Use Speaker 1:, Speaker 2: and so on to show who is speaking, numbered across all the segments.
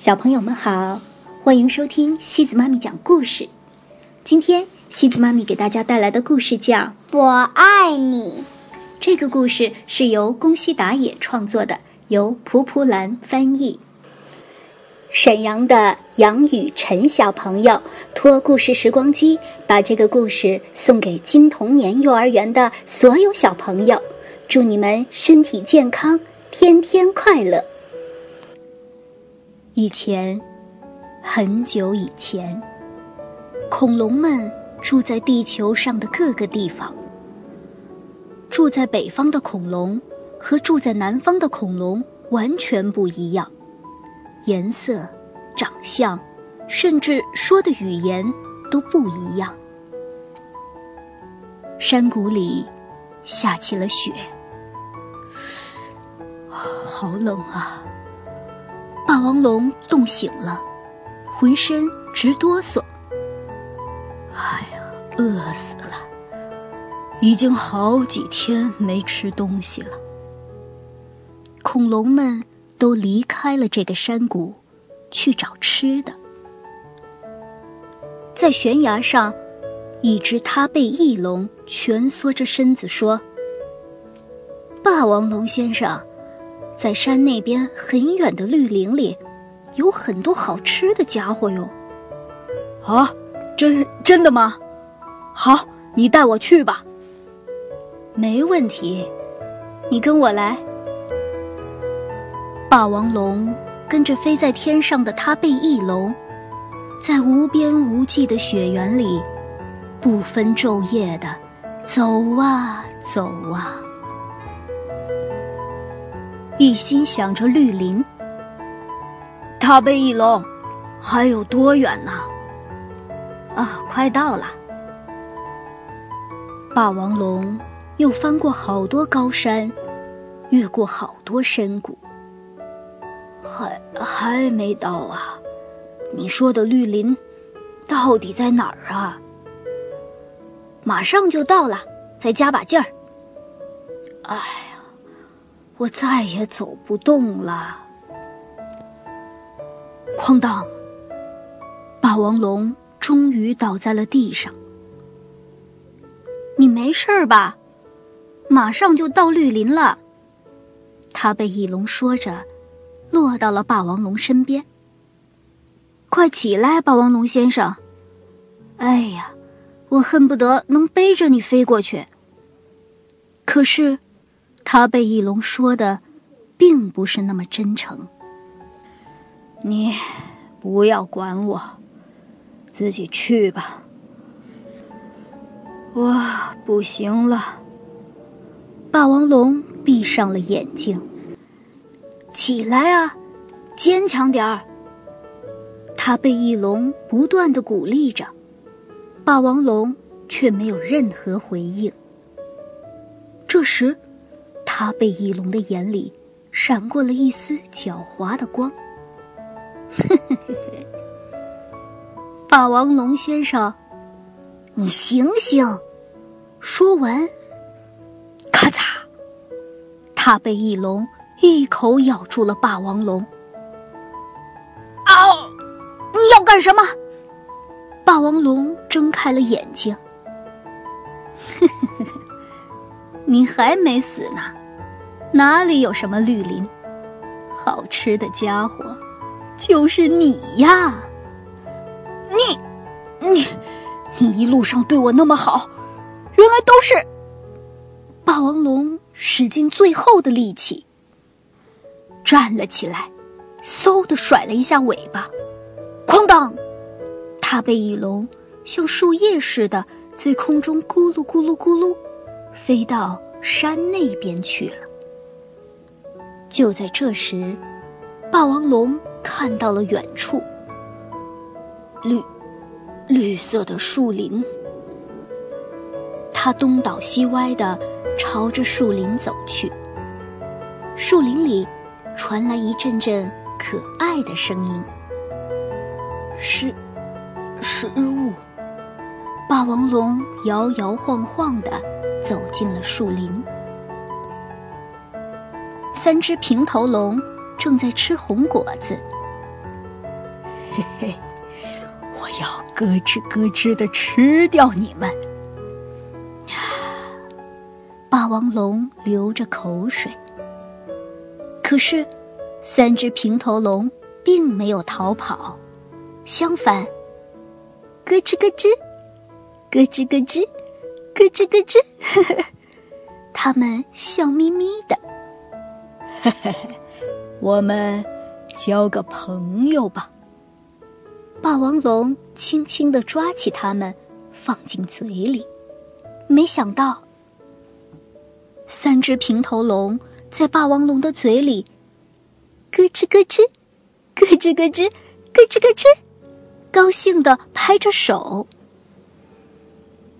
Speaker 1: 小朋友们好，欢迎收听西子妈咪讲故事。今天西子妈咪给大家带来的故事叫《
Speaker 2: 我爱你》。
Speaker 1: 这个故事是由宫西达也创作的，由蒲蒲兰翻译。沈阳的杨雨辰小朋友托故事时光机把这个故事送给金童年幼儿园的所有小朋友，祝你们身体健康，天天快乐。以前，很久以前，恐龙们住在地球上的各个地方。住在北方的恐龙和住在南方的恐龙完全不一样。颜色、长相，甚至说的语言都不一样。山谷里下起了雪，好冷啊！霸王龙冻醒了，浑身直哆嗦。哎呀，饿死了！已经好几天没吃东西了。恐龙们。都离开了这个山谷，去找吃的。在悬崖上，一只它背翼龙蜷缩着身子说：“霸王龙先生，在山那边很远的绿林里，有很多好吃的家伙哟。”“
Speaker 3: 啊，真真的吗？好，你带我去吧。”“
Speaker 1: 没问题，你跟我来。”霸王龙跟着飞在天上的它背翼龙，在无边无际的雪原里，不分昼夜的走啊走啊，一心想着绿林。
Speaker 3: 它背翼龙，还有多远呢？
Speaker 1: 啊，快到了！霸王龙又翻过好多高山，越过好多深谷。
Speaker 3: 还还没到啊！你说的绿林到底在哪儿啊？
Speaker 1: 马上就到了，再加把劲儿。
Speaker 3: 哎，我再也走不动了！
Speaker 1: 哐当！霸王龙终于倒在了地上。你没事吧？马上就到绿林了。他被翼龙说着。落到了霸王龙身边。快起来，霸王龙先生！哎呀，我恨不得能背着你飞过去。可是，他被翼龙说的，并不是那么真诚。
Speaker 3: 你不要管我，自己去吧。我不行了。
Speaker 1: 霸王龙闭上了眼睛。起来啊，坚强点儿！他被翼龙不断的鼓励着，霸王龙却没有任何回应。这时，他被翼龙的眼里闪过了一丝狡猾的光。霸王龙先生，你醒醒！说完，咔嚓，他被翼龙。一口咬住了霸王龙。
Speaker 3: 嗷！你要干什么？
Speaker 1: 霸王龙睁开了眼睛。你还没死呢，哪里有什么绿林？好吃的家伙，就是你呀！
Speaker 3: 你，你，你一路上对我那么好，原来都是……
Speaker 1: 霸王龙使尽最后的力气。站了起来，嗖的甩了一下尾巴，哐当！它被翼龙像树叶似的在空中咕噜咕噜咕噜，飞到山那边去了。就在这时，霸王龙看到了远处绿绿色的树林，它东倒西歪的朝着树林走去。树林里。传来一阵阵可爱的声音。
Speaker 3: 食，食物。
Speaker 1: 霸王龙摇摇晃晃的走进了树林。三只平头龙正在吃红果子，
Speaker 3: 嘿嘿，我要咯吱咯吱的吃掉你们！
Speaker 1: 霸王龙流着口水。可是，三只平头龙并没有逃跑，相反，咯吱咯吱，咯吱咯吱，咯吱咯吱，呵呵，他们笑眯眯的。
Speaker 3: 嘿嘿嘿，我们交个朋友吧。
Speaker 1: 霸王龙轻轻地抓起它们，放进嘴里，没想到，三只平头龙在霸王龙的嘴里咯吱咯吱，咯吱咯吱，咯吱咯吱，高兴地拍着手。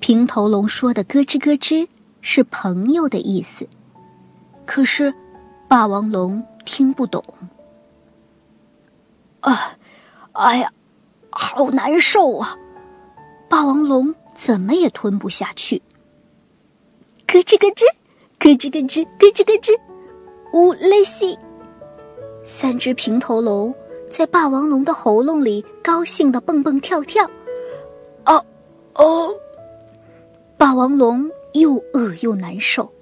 Speaker 1: 平头龙说的“咯吱咯吱”是朋友的意思，可是霸王龙听不懂。
Speaker 3: 啊，哎呀！好难受啊！
Speaker 1: 霸王龙怎么也吞不下去。咯吱咯吱，咯吱咯吱，咯吱咯吱，呜嘞西！三只平头龙在霸王龙的喉咙里高兴的蹦蹦跳跳。
Speaker 3: 哦哦！
Speaker 1: 霸王龙又饿又难受，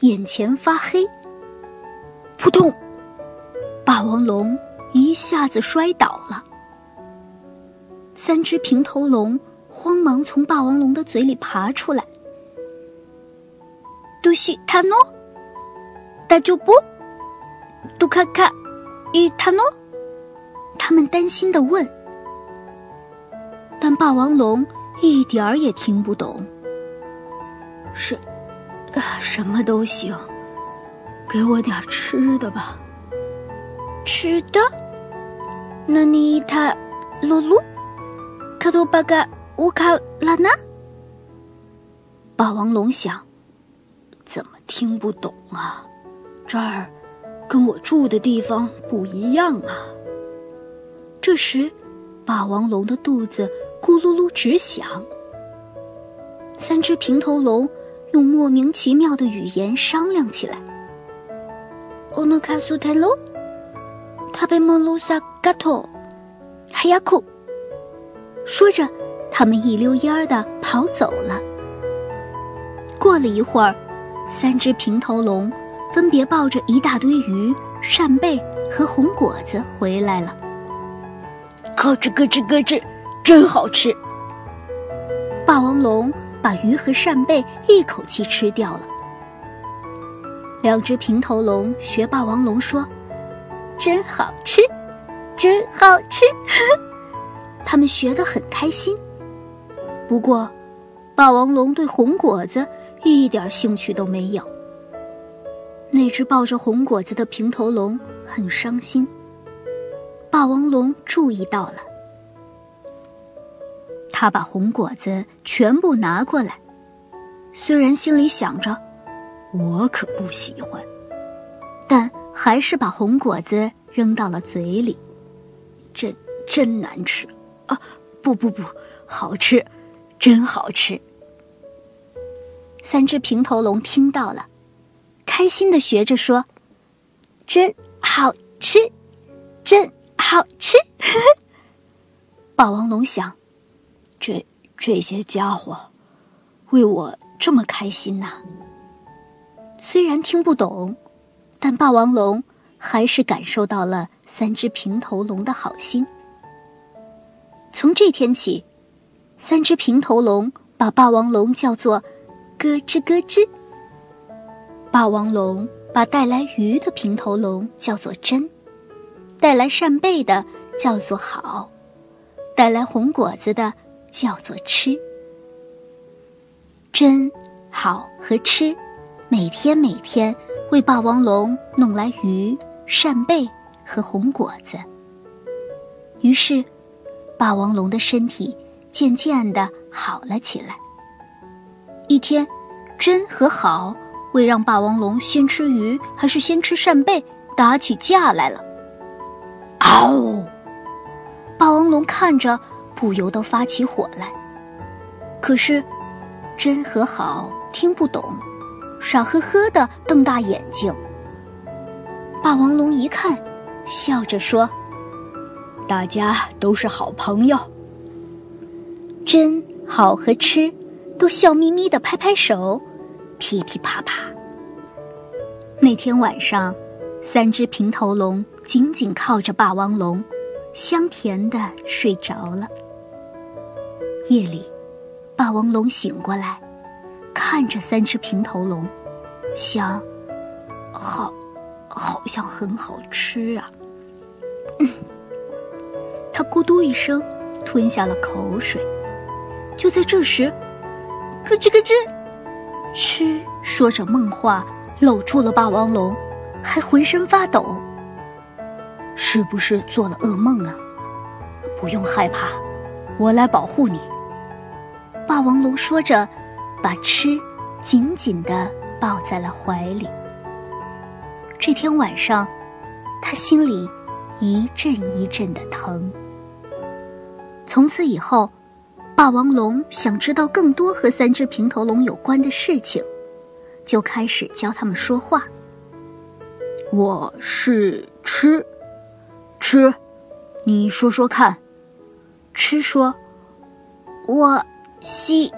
Speaker 1: 眼前发黑。扑通！霸王龙一下子摔倒了。三只平头龙慌忙从霸王龙的嘴里爬出来。杜西塔诺，大舅波，杜卡卡，伊塔诺，他们担心的问。但霸王龙一点儿也听不懂。
Speaker 3: 什，什么都行，给我点吃的吧。
Speaker 1: 吃的？那你他，露露？卡多巴嘎乌卡拉纳，霸王龙想：
Speaker 3: 怎么听不懂啊？这儿跟我住的地方不一样啊！
Speaker 1: 这时，霸王龙的肚子咕噜噜直响。三只平头龙用莫名其妙的语言商量起来：“欧诺卡苏泰罗，他被莫鲁萨嘎托，海亚库。”说着，他们一溜烟儿的跑走了。过了一会儿，三只平头龙分别抱着一大堆鱼、扇贝和红果子回来了。
Speaker 3: 咯吱咯吱咯吱，真好吃！
Speaker 1: 霸王龙把鱼和扇贝一口气吃掉了。两只平头龙学霸王龙说：“真好吃，真好吃。”他们学得很开心，不过，霸王龙对红果子一点兴趣都没有。那只抱着红果子的平头龙很伤心。霸王龙注意到了，他把红果子全部拿过来，虽然心里想着我可不喜欢，但还是把红果子扔到了嘴里。
Speaker 3: 真真难吃。啊，不不不，好吃，真好吃！
Speaker 1: 三只平头龙听到了，开心的学着说：“真好吃，真好吃！” 霸王龙想：
Speaker 3: 这这些家伙为我这么开心呐。
Speaker 1: 虽然听不懂，但霸王龙还是感受到了三只平头龙的好心。从这天起，三只平头龙把霸王龙叫做“咯吱咯吱”。霸王龙把带来鱼的平头龙叫做“真”，带来扇贝的叫做“好”，带来红果子的叫做“吃”。真、好和吃，每天每天为霸王龙弄来鱼、扇贝和红果子。于是。霸王龙的身体渐渐的好了起来。一天，真和好为让霸王龙先吃鱼还是先吃扇贝打起架来了。
Speaker 3: 嗷！
Speaker 1: 霸王龙看着不由得发起火来。可是，真和好听不懂，傻呵呵的瞪大眼睛。霸王龙一看，笑着说：“
Speaker 3: 大家都是好朋友。
Speaker 1: 真好和吃都笑眯眯的拍拍手，噼噼啪啪。那天晚上，三只平头龙紧紧靠着霸王龙，香甜的睡着了。夜里，霸王龙醒过来，看着三只平头龙，想：好，好像很好吃啊。他咕嘟一声，吞下了口水。就在这时，咯吱咯吱，吃说着梦话，搂住了霸王龙，还浑身发抖。是不是做了噩梦啊？不用害怕，我来保护你。霸王龙说着，把吃紧紧的抱在了怀里。这天晚上，他心里一阵一阵的疼。从此以后，霸王龙想知道更多和三只平头龙有关的事情，就开始教他们说话。
Speaker 3: 我是吃，吃，你说说看。
Speaker 1: 吃说，我。吸，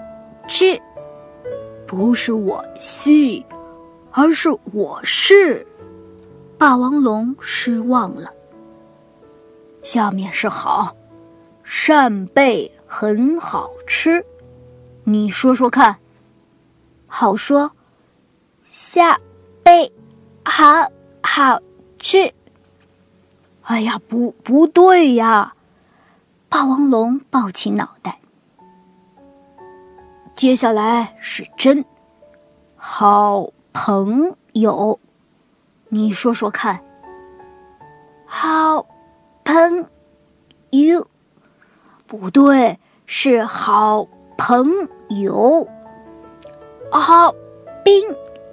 Speaker 1: 吃，
Speaker 3: 不是我西，而是我是。
Speaker 1: 霸王龙失望了。
Speaker 3: 下面是好，扇贝很好吃，你说说看。
Speaker 1: 好说，下贝好好吃。
Speaker 3: 哎呀，不不对呀！
Speaker 1: 霸王龙抱起脑袋。
Speaker 3: 接下来是真，好朋友，你说说看。
Speaker 1: 好朋友，
Speaker 3: 不对，是好朋友。
Speaker 1: 好朋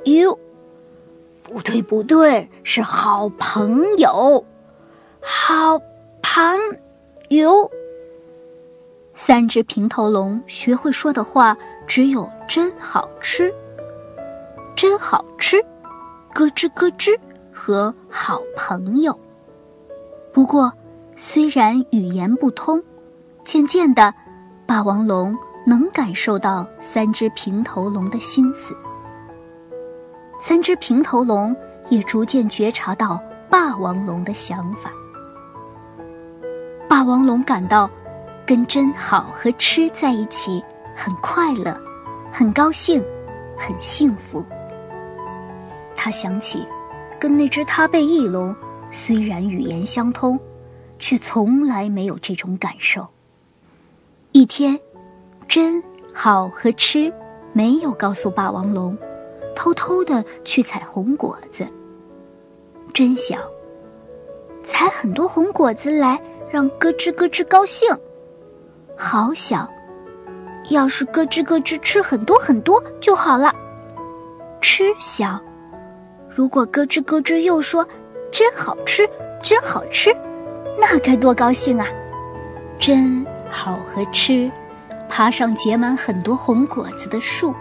Speaker 1: 友，
Speaker 3: 不对不对，是好朋友。
Speaker 1: 好朋友。三只平头龙学会说的话只有“真好吃”“真好吃”“咯吱咯吱”和“好朋友”。不过，虽然语言不通，渐渐的，霸王龙能感受到三只平头龙的心思。三只平头龙也逐渐觉察到霸王龙的想法。霸王龙感到。跟真好和吃在一起，很快乐，很高兴，很幸福。他想起，跟那只他背翼龙，虽然语言相通，却从来没有这种感受。一天，真好和吃没有告诉霸王龙，偷偷的去采红果子。真想，采很多红果子来让咯吱咯吱高兴。好想，要是咯吱咯吱吃很多很多就好了。吃想，如果咯吱咯吱又说“真好吃，真好吃”，那该多高兴啊！真好和吃，爬上结满很多红果子的树，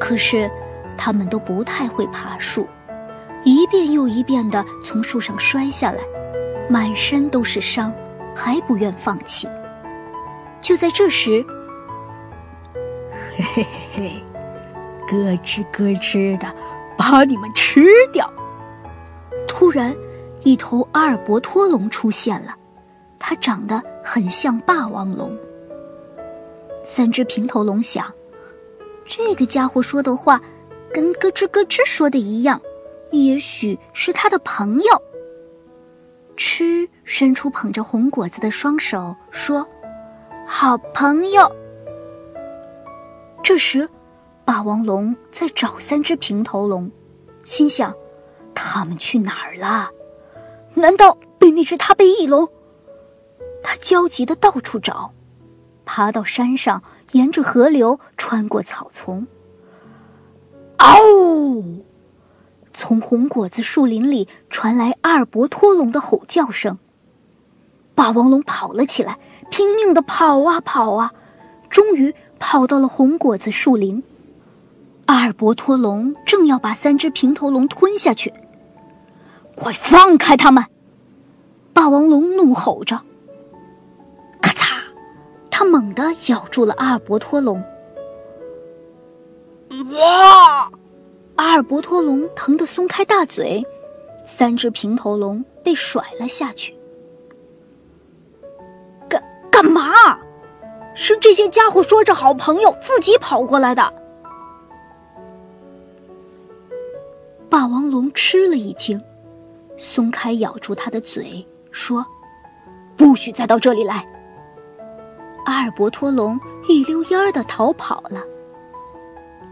Speaker 1: 可是他们都不太会爬树，一遍又一遍的从树上摔下来，满身都是伤，还不愿放弃。就在这时，
Speaker 3: 嘿嘿嘿，咯吱咯吱的把你们吃掉。
Speaker 1: 突然，一头阿尔伯托龙出现了，它长得很像霸王龙。三只平头龙想，这个家伙说的话跟咯吱咯吱说的一样，也许是他的朋友。吃伸出捧着红果子的双手说。好朋友。时，霸王龙在找三只平头龙，心想：他们去哪儿了？难道被那只他被翼龙？他焦急的到处找，爬到山上，沿着河流，穿过草丛。嗷！从红果子树林里传来阿尔伯托龙的吼叫声。霸王龙跑了起来。拼命的跑啊跑啊，终于跑到了红果子树林。阿尔伯托龙正要把三只平头龙吞下去，
Speaker 3: 快放开他们！
Speaker 1: 霸王龙怒吼着，咔嚓，他猛地咬住了阿尔伯托龙。
Speaker 3: 哇！
Speaker 1: 阿尔伯托龙疼得松开大嘴，三只平头龙被甩了下去。干干嘛？是这些家伙说着好朋友，自己跑过来的。霸王龙吃了一惊，松开咬住他的嘴，说：“不许再到这里来！”阿尔伯托龙一溜烟儿的逃跑了。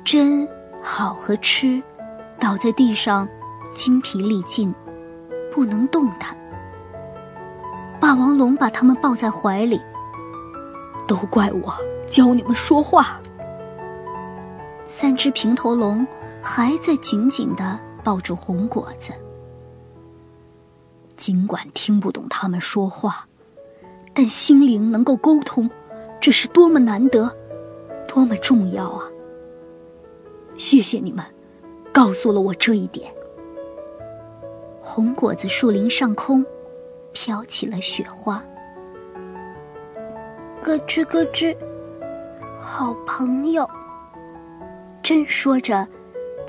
Speaker 1: 真好和吃，倒在地上，精疲力尽，不能动弹。霸王龙把他们抱在怀里。都怪我教你们说话。三只平头龙还在紧紧的抱住红果子。尽管听不懂他们说话，但心灵能够沟通，这是多么难得，多么重要啊！谢谢你们，告诉了我这一点。红果子树林上空，飘起了雪花。咯吱咯吱，好朋友。真说着，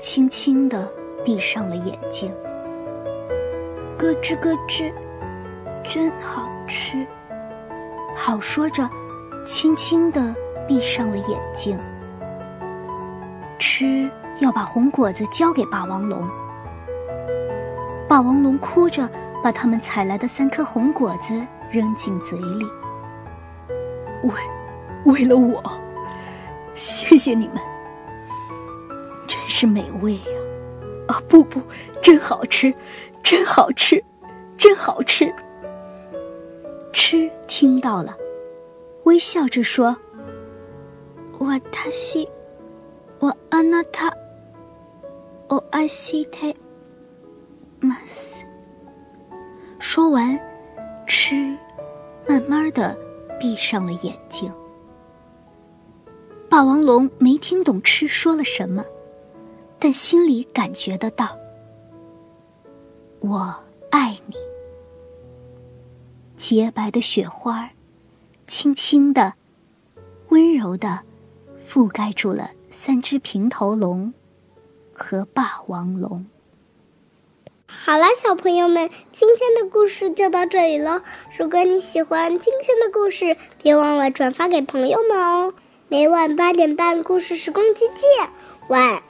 Speaker 1: 轻轻的闭上了眼睛。咯吱咯吱，真好吃。好说着，轻轻的闭上了眼睛。吃要把红果子交给霸王龙。霸王龙哭着把他们采来的三颗红果子扔进嘴里。为，为了我，谢谢你们，真是美味呀！啊，不不，真好吃，真好吃，真好吃。吃听到了，微笑着说：“我他西。”我阿那塔，我爱西泰，马斯。说完，吃，慢慢的闭上了眼睛。霸王龙没听懂吃说了什么，但心里感觉得到。我爱你。洁白的雪花，轻轻的，温柔的，覆盖住了。三只平头龙和霸王龙。
Speaker 2: 好了，小朋友们，今天的故事就到这里了。如果你喜欢今天的故事，别忘了转发给朋友们哦。每晚八点半，故事时光机见，晚。